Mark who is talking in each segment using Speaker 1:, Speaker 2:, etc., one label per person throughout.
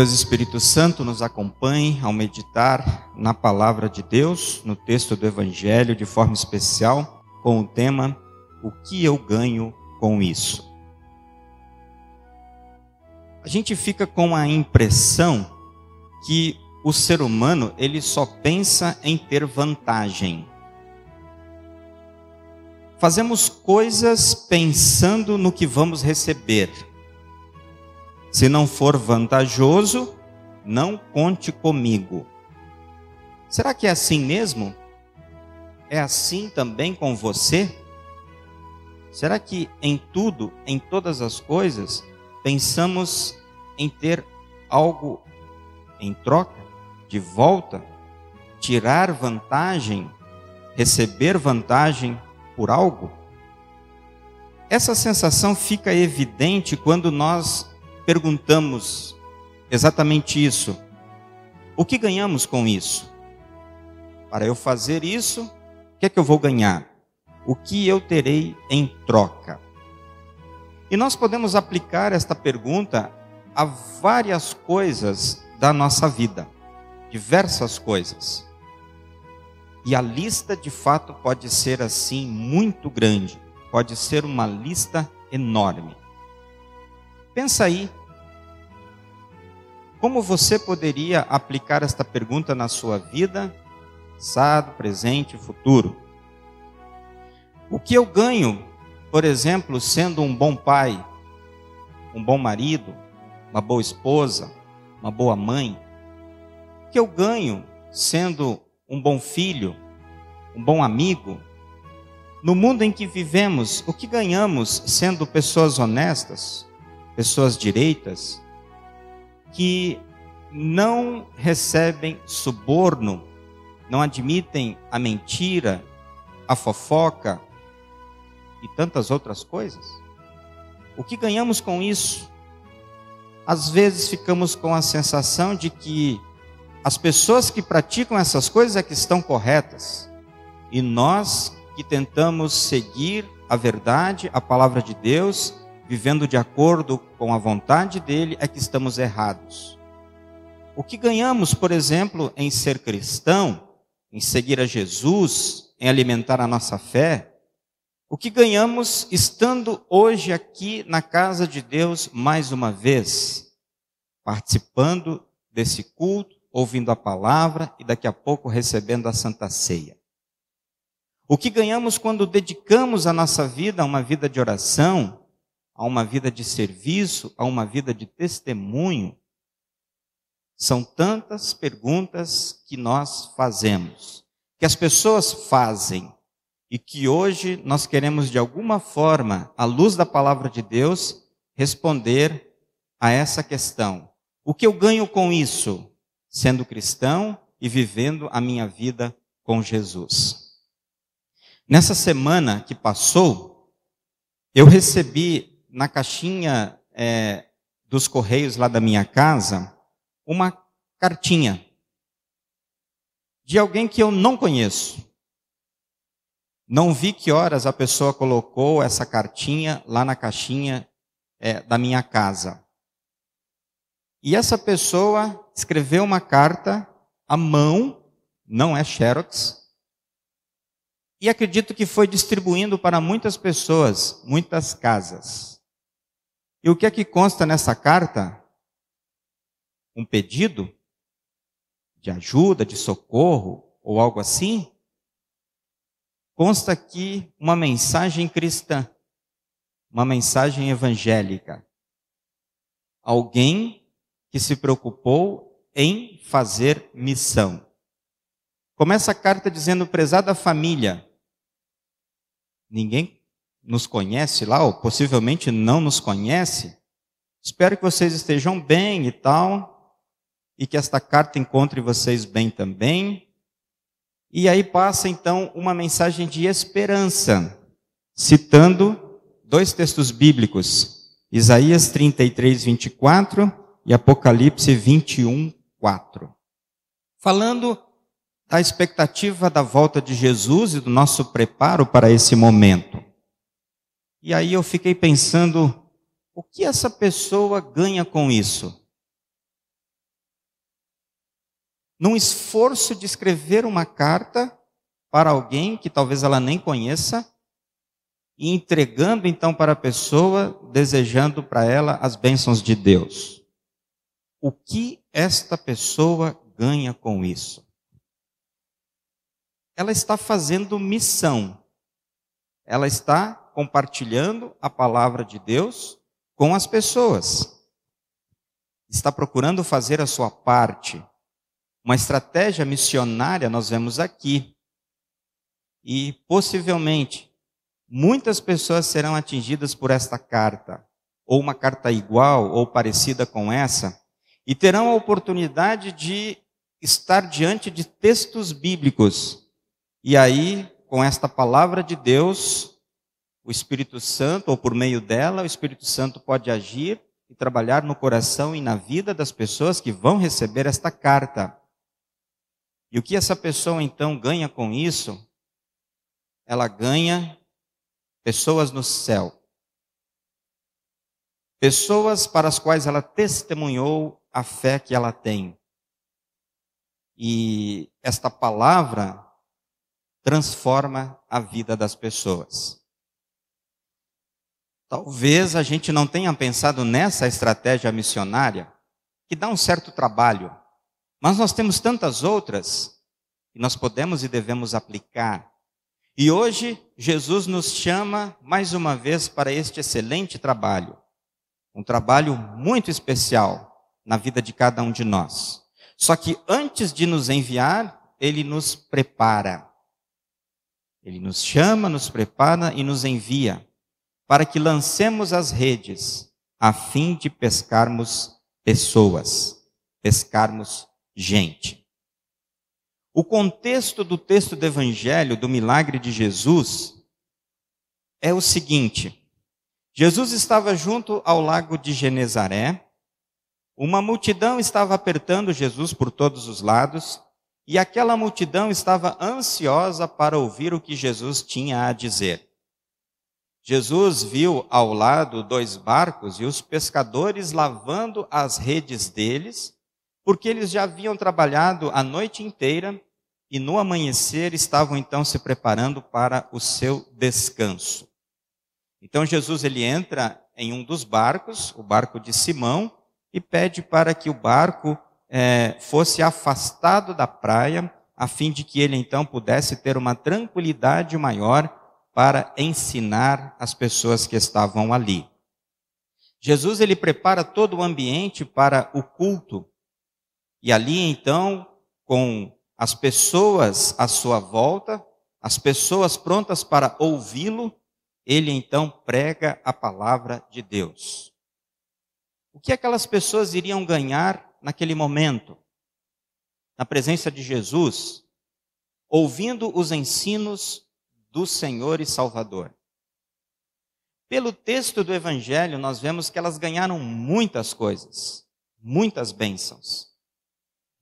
Speaker 1: Deus Espírito Santo nos acompanhe ao meditar na palavra de Deus, no texto do Evangelho, de forma especial, com o tema O que eu ganho com isso? A gente fica com a impressão que o ser humano ele só pensa em ter vantagem. Fazemos coisas pensando no que vamos receber se não for vantajoso, não conte comigo. Será que é assim mesmo? É assim também com você? Será que em tudo, em todas as coisas, pensamos em ter algo em troca, de volta, tirar vantagem, receber vantagem por algo? Essa sensação fica evidente quando nós perguntamos exatamente isso: o que ganhamos com isso? Para eu fazer isso, o que é que eu vou ganhar? O que eu terei em troca? E nós podemos aplicar esta pergunta a várias coisas da nossa vida, diversas coisas. E a lista de fato pode ser assim muito grande, pode ser uma lista enorme. Pensa aí como você poderia aplicar esta pergunta na sua vida, passado, presente e futuro? O que eu ganho, por exemplo, sendo um bom pai, um bom marido, uma boa esposa, uma boa mãe? O que eu ganho sendo um bom filho, um bom amigo? No mundo em que vivemos, o que ganhamos sendo pessoas honestas, pessoas direitas, que não recebem suborno, não admitem a mentira, a fofoca e tantas outras coisas? O que ganhamos com isso? Às vezes ficamos com a sensação de que as pessoas que praticam essas coisas é que estão corretas e nós que tentamos seguir a verdade, a palavra de Deus, vivendo de acordo com a vontade dele, é que estamos errados. O que ganhamos, por exemplo, em ser cristão, em seguir a Jesus, em alimentar a nossa fé, o que ganhamos estando hoje aqui na casa de Deus mais uma vez, participando desse culto, ouvindo a palavra e daqui a pouco recebendo a Santa Ceia. O que ganhamos quando dedicamos a nossa vida a uma vida de oração, a uma vida de serviço, a uma vida de testemunho? São tantas perguntas que nós fazemos, que as pessoas fazem e que hoje nós queremos de alguma forma, à luz da palavra de Deus, responder a essa questão. O que eu ganho com isso, sendo cristão e vivendo a minha vida com Jesus? Nessa semana que passou, eu recebi na caixinha é, dos correios lá da minha casa uma cartinha de alguém que eu não conheço. Não vi que horas a pessoa colocou essa cartinha lá na caixinha é, da minha casa. E essa pessoa escreveu uma carta à mão, não é Xerox, e acredito que foi distribuindo para muitas pessoas, muitas casas. E o que é que consta nessa carta? Um pedido de ajuda, de socorro ou algo assim? Consta aqui uma mensagem cristã, uma mensagem evangélica. Alguém que se preocupou em fazer missão. Começa a carta dizendo: prezada família. Ninguém nos conhece lá, ou possivelmente não nos conhece, espero que vocês estejam bem e tal, e que esta carta encontre vocês bem também. E aí passa então uma mensagem de esperança, citando dois textos bíblicos, Isaías 33, 24 e Apocalipse 21, 4. Falando da expectativa da volta de Jesus e do nosso preparo para esse momento. E aí eu fiquei pensando, o que essa pessoa ganha com isso? num esforço de escrever uma carta para alguém que talvez ela nem conheça, e entregando então para a pessoa, desejando para ela as bênçãos de Deus. O que esta pessoa ganha com isso? Ela está fazendo missão. Ela está compartilhando a palavra de Deus com as pessoas. Está procurando fazer a sua parte. Uma estratégia missionária nós vemos aqui. E possivelmente muitas pessoas serão atingidas por esta carta, ou uma carta igual ou parecida com essa, e terão a oportunidade de estar diante de textos bíblicos. E aí, com esta palavra de Deus, o Espírito Santo, ou por meio dela, o Espírito Santo pode agir e trabalhar no coração e na vida das pessoas que vão receber esta carta. E o que essa pessoa então ganha com isso? Ela ganha pessoas no céu. Pessoas para as quais ela testemunhou a fé que ela tem. E esta palavra transforma a vida das pessoas. Talvez a gente não tenha pensado nessa estratégia missionária, que dá um certo trabalho, mas nós temos tantas outras que nós podemos e devemos aplicar e hoje Jesus nos chama mais uma vez para este excelente trabalho, um trabalho muito especial na vida de cada um de nós. Só que antes de nos enviar, ele nos prepara. Ele nos chama, nos prepara e nos envia para que lancemos as redes a fim de pescarmos pessoas, pescarmos gente. O contexto do texto do Evangelho, do milagre de Jesus, é o seguinte: Jesus estava junto ao lago de Genezaré, uma multidão estava apertando Jesus por todos os lados, e aquela multidão estava ansiosa para ouvir o que Jesus tinha a dizer. Jesus viu ao lado dois barcos e os pescadores lavando as redes deles porque eles já haviam trabalhado a noite inteira e no amanhecer estavam então se preparando para o seu descanso. Então Jesus ele entra em um dos barcos, o barco de Simão, e pede para que o barco é, fosse afastado da praia, a fim de que ele então pudesse ter uma tranquilidade maior para ensinar as pessoas que estavam ali. Jesus ele prepara todo o ambiente para o culto e ali então, com as pessoas à sua volta, as pessoas prontas para ouvi-lo, ele então prega a palavra de Deus. O que aquelas pessoas iriam ganhar naquele momento? Na presença de Jesus, ouvindo os ensinos do Senhor e Salvador. Pelo texto do Evangelho, nós vemos que elas ganharam muitas coisas, muitas bênçãos.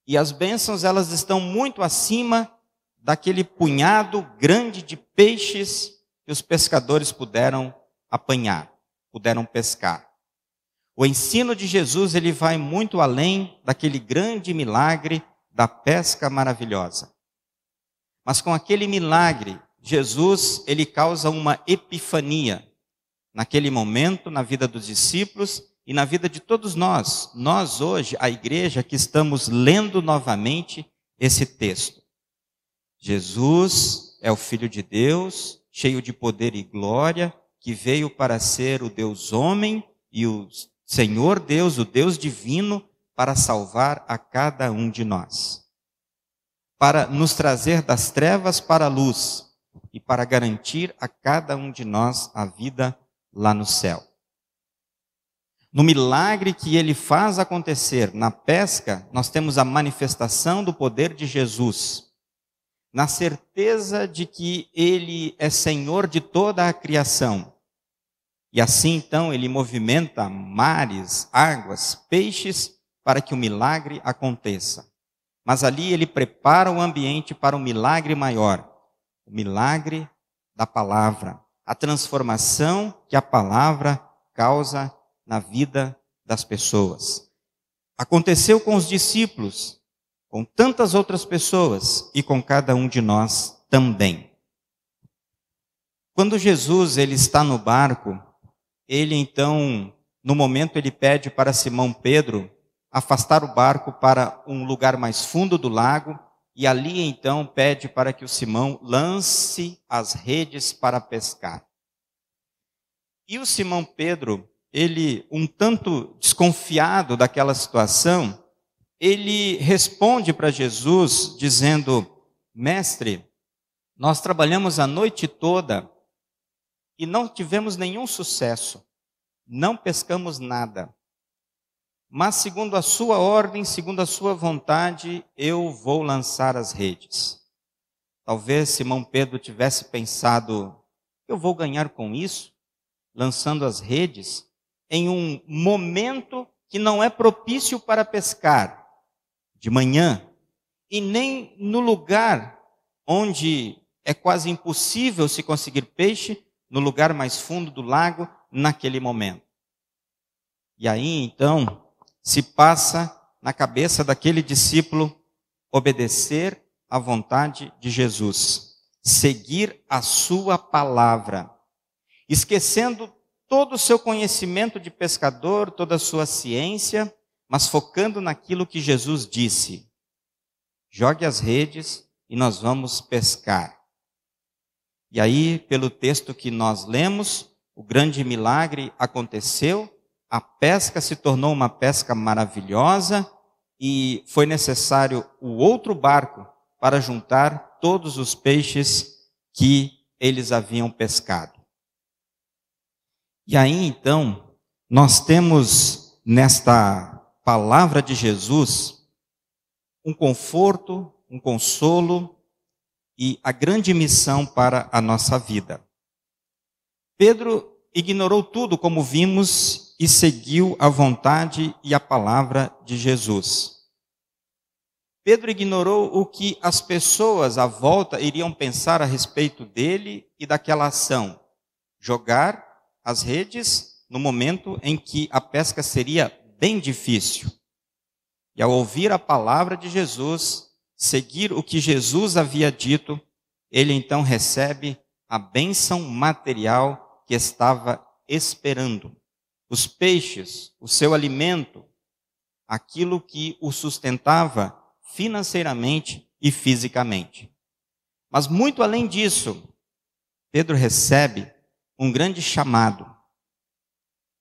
Speaker 1: E as bênçãos, elas estão muito acima daquele punhado grande de peixes que os pescadores puderam apanhar, puderam pescar. O ensino de Jesus, ele vai muito além daquele grande milagre da pesca maravilhosa. Mas com aquele milagre, Jesus, ele causa uma epifania naquele momento na vida dos discípulos e na vida de todos nós. Nós hoje, a igreja, que estamos lendo novamente esse texto. Jesus é o Filho de Deus, cheio de poder e glória, que veio para ser o Deus homem e o Senhor Deus, o Deus divino, para salvar a cada um de nós. Para nos trazer das trevas para a luz e para garantir a cada um de nós a vida lá no céu. No milagre que ele faz acontecer na pesca, nós temos a manifestação do poder de Jesus. Na certeza de que ele é senhor de toda a criação. E assim então ele movimenta mares, águas, peixes para que o milagre aconteça. Mas ali ele prepara o ambiente para um milagre maior, o milagre da palavra, a transformação que a palavra causa na vida das pessoas. Aconteceu com os discípulos. com tantas outras pessoas e com cada um de nós também. Quando Jesus ele está no barco, ele então, no momento ele pede para Simão Pedro afastar o barco para um lugar mais fundo do lago e ali então pede para que o Simão lance as redes para pescar. E o Simão Pedro, ele um tanto desconfiado daquela situação, ele responde para Jesus dizendo: Mestre, nós trabalhamos a noite toda e não tivemos nenhum sucesso, não pescamos nada. Mas, segundo a sua ordem, segundo a sua vontade, eu vou lançar as redes. Talvez Simão Pedro tivesse pensado: eu vou ganhar com isso, lançando as redes, em um momento que não é propício para pescar, de manhã, e nem no lugar onde é quase impossível se conseguir peixe, no lugar mais fundo do lago, naquele momento. E aí então se passa na cabeça daquele discípulo obedecer à vontade de Jesus, seguir a sua palavra, esquecendo todo o seu conhecimento de pescador, toda a sua ciência, mas focando naquilo que Jesus disse: jogue as redes e nós vamos pescar. E aí, pelo texto que nós lemos, o grande milagre aconteceu, a pesca se tornou uma pesca maravilhosa e foi necessário o outro barco para juntar todos os peixes que eles haviam pescado. E aí então, nós temos nesta palavra de Jesus um conforto, um consolo e a grande missão para a nossa vida. Pedro ignorou tudo, como vimos, e seguiu a vontade e a palavra de Jesus. Pedro ignorou o que as pessoas à volta iriam pensar a respeito dele e daquela ação: jogar as redes no momento em que a pesca seria bem difícil. E ao ouvir a palavra de Jesus, seguir o que Jesus havia dito, ele então recebe a bênção material que estava esperando. Os peixes, o seu alimento, aquilo que o sustentava financeiramente e fisicamente. Mas muito além disso, Pedro recebe um grande chamado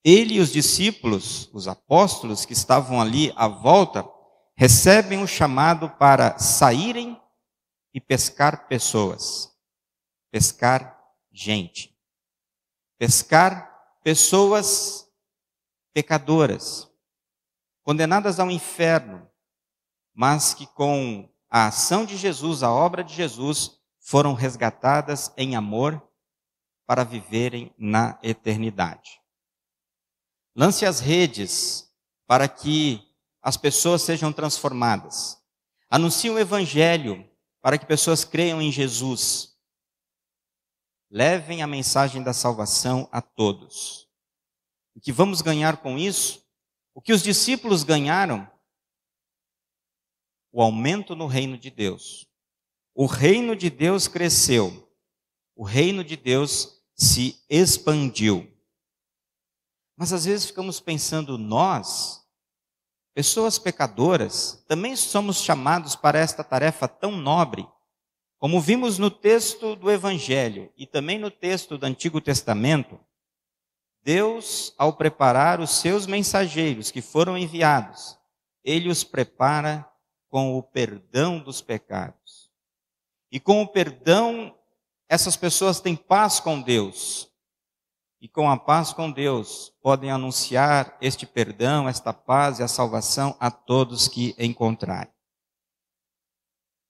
Speaker 1: ele e os discípulos, os apóstolos que estavam ali à volta, recebem o chamado para saírem e pescar pessoas, pescar gente, pescar pessoas pecadoras, condenadas ao inferno, mas que com a ação de Jesus, a obra de Jesus, foram resgatadas em amor para viverem na eternidade. Lance as redes para que as pessoas sejam transformadas. Anuncie o evangelho para que pessoas creiam em Jesus. Levem a mensagem da salvação a todos. O que vamos ganhar com isso? O que os discípulos ganharam? O aumento no reino de Deus. O reino de Deus cresceu. O reino de Deus se expandiu. Mas às vezes ficamos pensando, nós, pessoas pecadoras, também somos chamados para esta tarefa tão nobre. Como vimos no texto do Evangelho e também no texto do Antigo Testamento, Deus, ao preparar os seus mensageiros que foram enviados, ele os prepara com o perdão dos pecados. E com o perdão, essas pessoas têm paz com Deus, e com a paz com Deus podem anunciar este perdão, esta paz e a salvação a todos que encontrarem.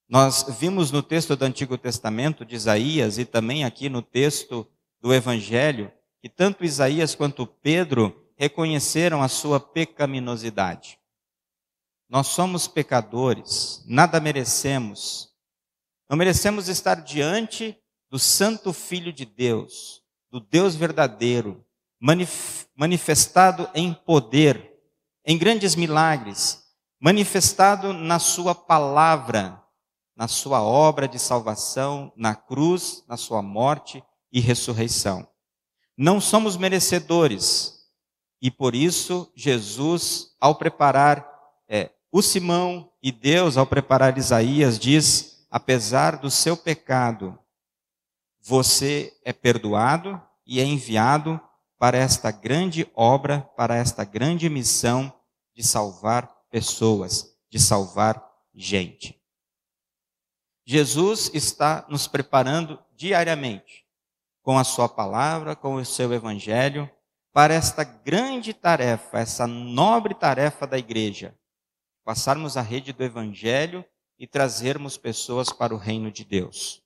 Speaker 1: Nós vimos no texto do Antigo Testamento de Isaías e também aqui no texto do Evangelho que tanto Isaías quanto Pedro reconheceram a sua pecaminosidade. Nós somos pecadores, nada merecemos. Não merecemos estar diante do Santo Filho de Deus, do Deus verdadeiro, manifestado em poder, em grandes milagres, manifestado na Sua palavra, na Sua obra de salvação, na cruz, na Sua morte e ressurreição. Não somos merecedores, e por isso Jesus, ao preparar é, o Simão e Deus, ao preparar Isaías, diz: apesar do seu pecado, você é perdoado e é enviado para esta grande obra, para esta grande missão de salvar pessoas, de salvar gente. Jesus está nos preparando diariamente, com a Sua palavra, com o seu Evangelho, para esta grande tarefa, essa nobre tarefa da igreja, passarmos a rede do Evangelho e trazermos pessoas para o reino de Deus.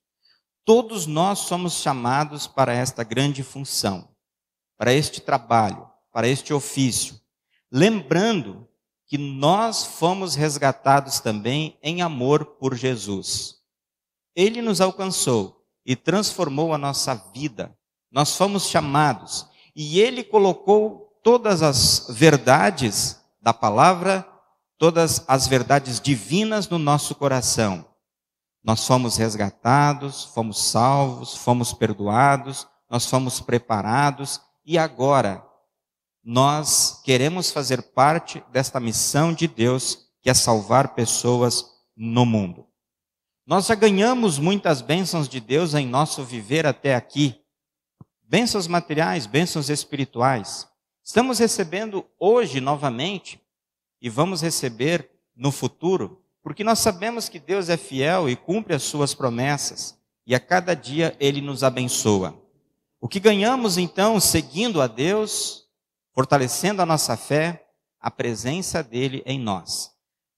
Speaker 1: Todos nós somos chamados para esta grande função, para este trabalho, para este ofício, lembrando que nós fomos resgatados também em amor por Jesus. Ele nos alcançou e transformou a nossa vida. Nós fomos chamados e ele colocou todas as verdades da palavra, todas as verdades divinas no nosso coração. Nós fomos resgatados, fomos salvos, fomos perdoados, nós fomos preparados e agora nós queremos fazer parte desta missão de Deus, que é salvar pessoas no mundo. Nós já ganhamos muitas bênçãos de Deus em nosso viver até aqui. Bênçãos materiais, bênçãos espirituais. Estamos recebendo hoje novamente e vamos receber no futuro, porque nós sabemos que Deus é fiel e cumpre as suas promessas, e a cada dia ele nos abençoa. O que ganhamos então seguindo a Deus fortalecendo a nossa fé, a presença dele em nós.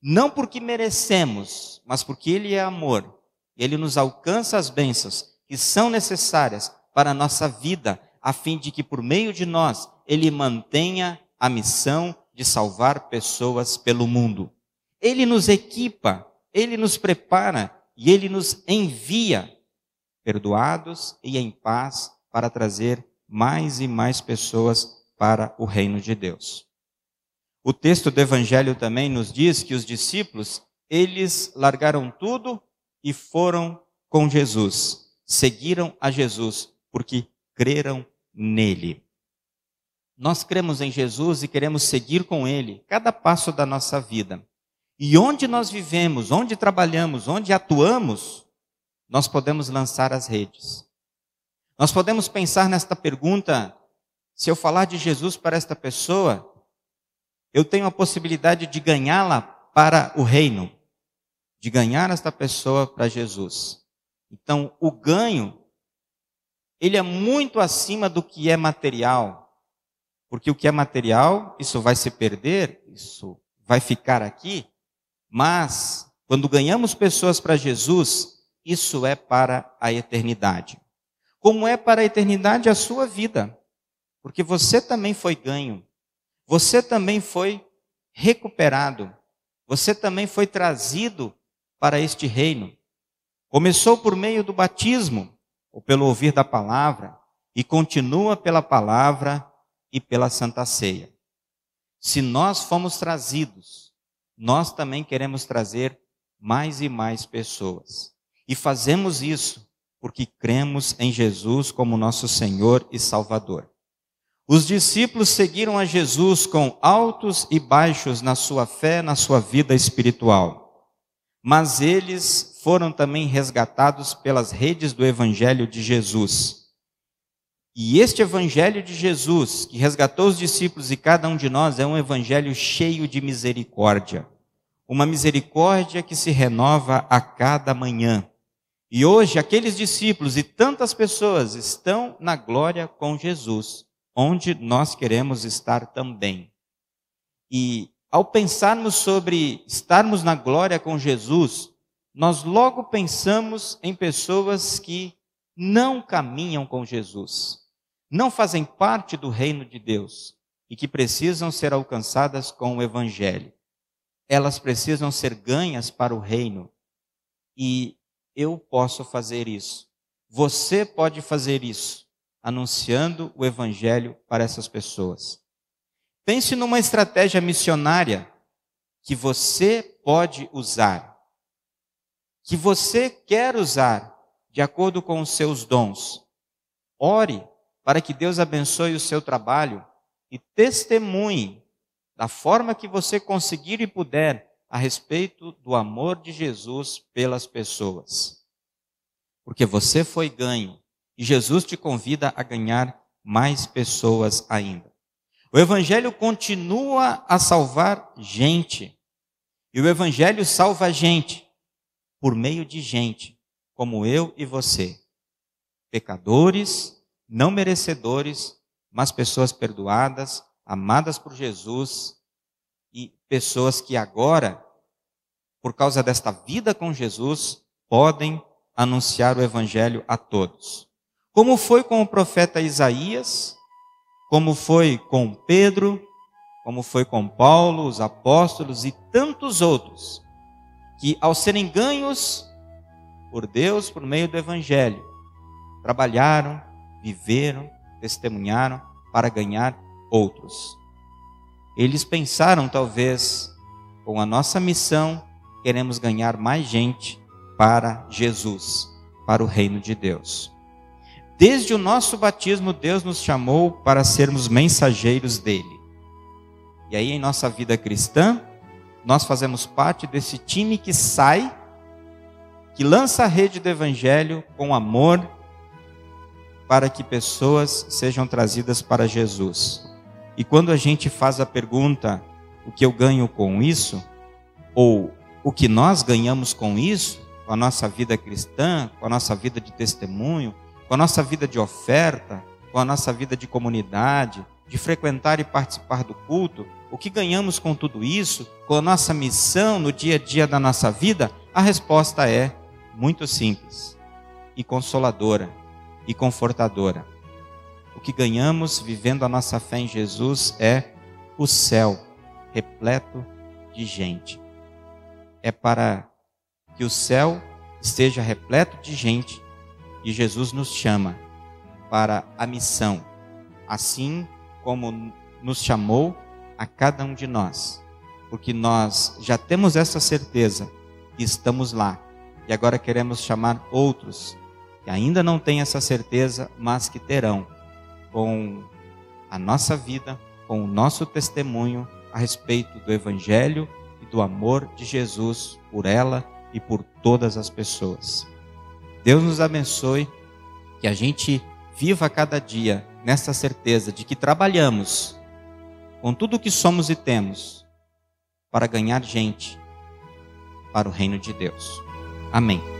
Speaker 1: Não porque merecemos, mas porque ele é amor. Ele nos alcança as bênçãos que são necessárias para a nossa vida, a fim de que por meio de nós ele mantenha a missão de salvar pessoas pelo mundo. Ele nos equipa, ele nos prepara e ele nos envia perdoados e em paz para trazer mais e mais pessoas para o reino de Deus. O texto do evangelho também nos diz que os discípulos, eles largaram tudo e foram com Jesus, seguiram a Jesus porque creram nele. Nós cremos em Jesus e queremos seguir com ele cada passo da nossa vida. E onde nós vivemos, onde trabalhamos, onde atuamos, nós podemos lançar as redes. Nós podemos pensar nesta pergunta se eu falar de Jesus para esta pessoa, eu tenho a possibilidade de ganhá-la para o reino, de ganhar esta pessoa para Jesus. Então, o ganho, ele é muito acima do que é material. Porque o que é material, isso vai se perder, isso vai ficar aqui. Mas, quando ganhamos pessoas para Jesus, isso é para a eternidade. Como é para a eternidade a sua vida. Porque você também foi ganho. Você também foi recuperado. Você também foi trazido para este reino. Começou por meio do batismo, ou pelo ouvir da palavra, e continua pela palavra e pela santa ceia. Se nós fomos trazidos, nós também queremos trazer mais e mais pessoas. E fazemos isso porque cremos em Jesus como nosso Senhor e Salvador. Os discípulos seguiram a Jesus com altos e baixos na sua fé, na sua vida espiritual. Mas eles foram também resgatados pelas redes do Evangelho de Jesus. E este Evangelho de Jesus, que resgatou os discípulos e cada um de nós, é um Evangelho cheio de misericórdia. Uma misericórdia que se renova a cada manhã. E hoje, aqueles discípulos e tantas pessoas estão na glória com Jesus onde nós queremos estar também. E ao pensarmos sobre estarmos na glória com Jesus, nós logo pensamos em pessoas que não caminham com Jesus, não fazem parte do reino de Deus e que precisam ser alcançadas com o Evangelho. Elas precisam ser ganhas para o reino. E eu posso fazer isso. Você pode fazer isso anunciando o evangelho para essas pessoas. Pense numa estratégia missionária. que você pode usar, que você quer usar de acordo com os seus dons. Ore para que Deus abençoe o seu trabalho e testemunhe da forma que você conseguir e puder a respeito do amor de Jesus pelas pessoas. Porque você foi ganho e Jesus te convida a ganhar mais pessoas ainda. O Evangelho continua a salvar gente. E o Evangelho salva gente por meio de gente, como eu e você. Pecadores, não merecedores, mas pessoas perdoadas, amadas por Jesus e pessoas que agora, por causa desta vida com Jesus, podem anunciar o Evangelho a todos. Como foi com o profeta Isaías, como foi com Pedro, como foi com Paulo, os apóstolos e tantos outros, que ao serem ganhos por Deus por meio do Evangelho, trabalharam, viveram, testemunharam para ganhar outros. Eles pensaram, talvez, com a nossa missão, queremos ganhar mais gente para Jesus, para o reino de Deus. Desde o nosso batismo, Deus nos chamou para sermos mensageiros dele. E aí, em nossa vida cristã, nós fazemos parte desse time que sai, que lança a rede do evangelho com amor, para que pessoas sejam trazidas para Jesus. E quando a gente faz a pergunta, o que eu ganho com isso? Ou o que nós ganhamos com isso? Com a nossa vida cristã, com a nossa vida de testemunho, com a nossa vida de oferta, com a nossa vida de comunidade, de frequentar e participar do culto, o que ganhamos com tudo isso, com a nossa missão no dia a dia da nossa vida? A resposta é muito simples e consoladora e confortadora. O que ganhamos vivendo a nossa fé em Jesus é o céu repleto de gente. É para que o céu esteja repleto de gente e Jesus nos chama para a missão, assim como nos chamou a cada um de nós, porque nós já temos essa certeza que estamos lá e agora queremos chamar outros que ainda não têm essa certeza, mas que terão com a nossa vida, com o nosso testemunho a respeito do Evangelho e do amor de Jesus por ela e por todas as pessoas. Deus nos abençoe, que a gente viva cada dia nessa certeza de que trabalhamos com tudo o que somos e temos para ganhar gente para o reino de Deus. Amém.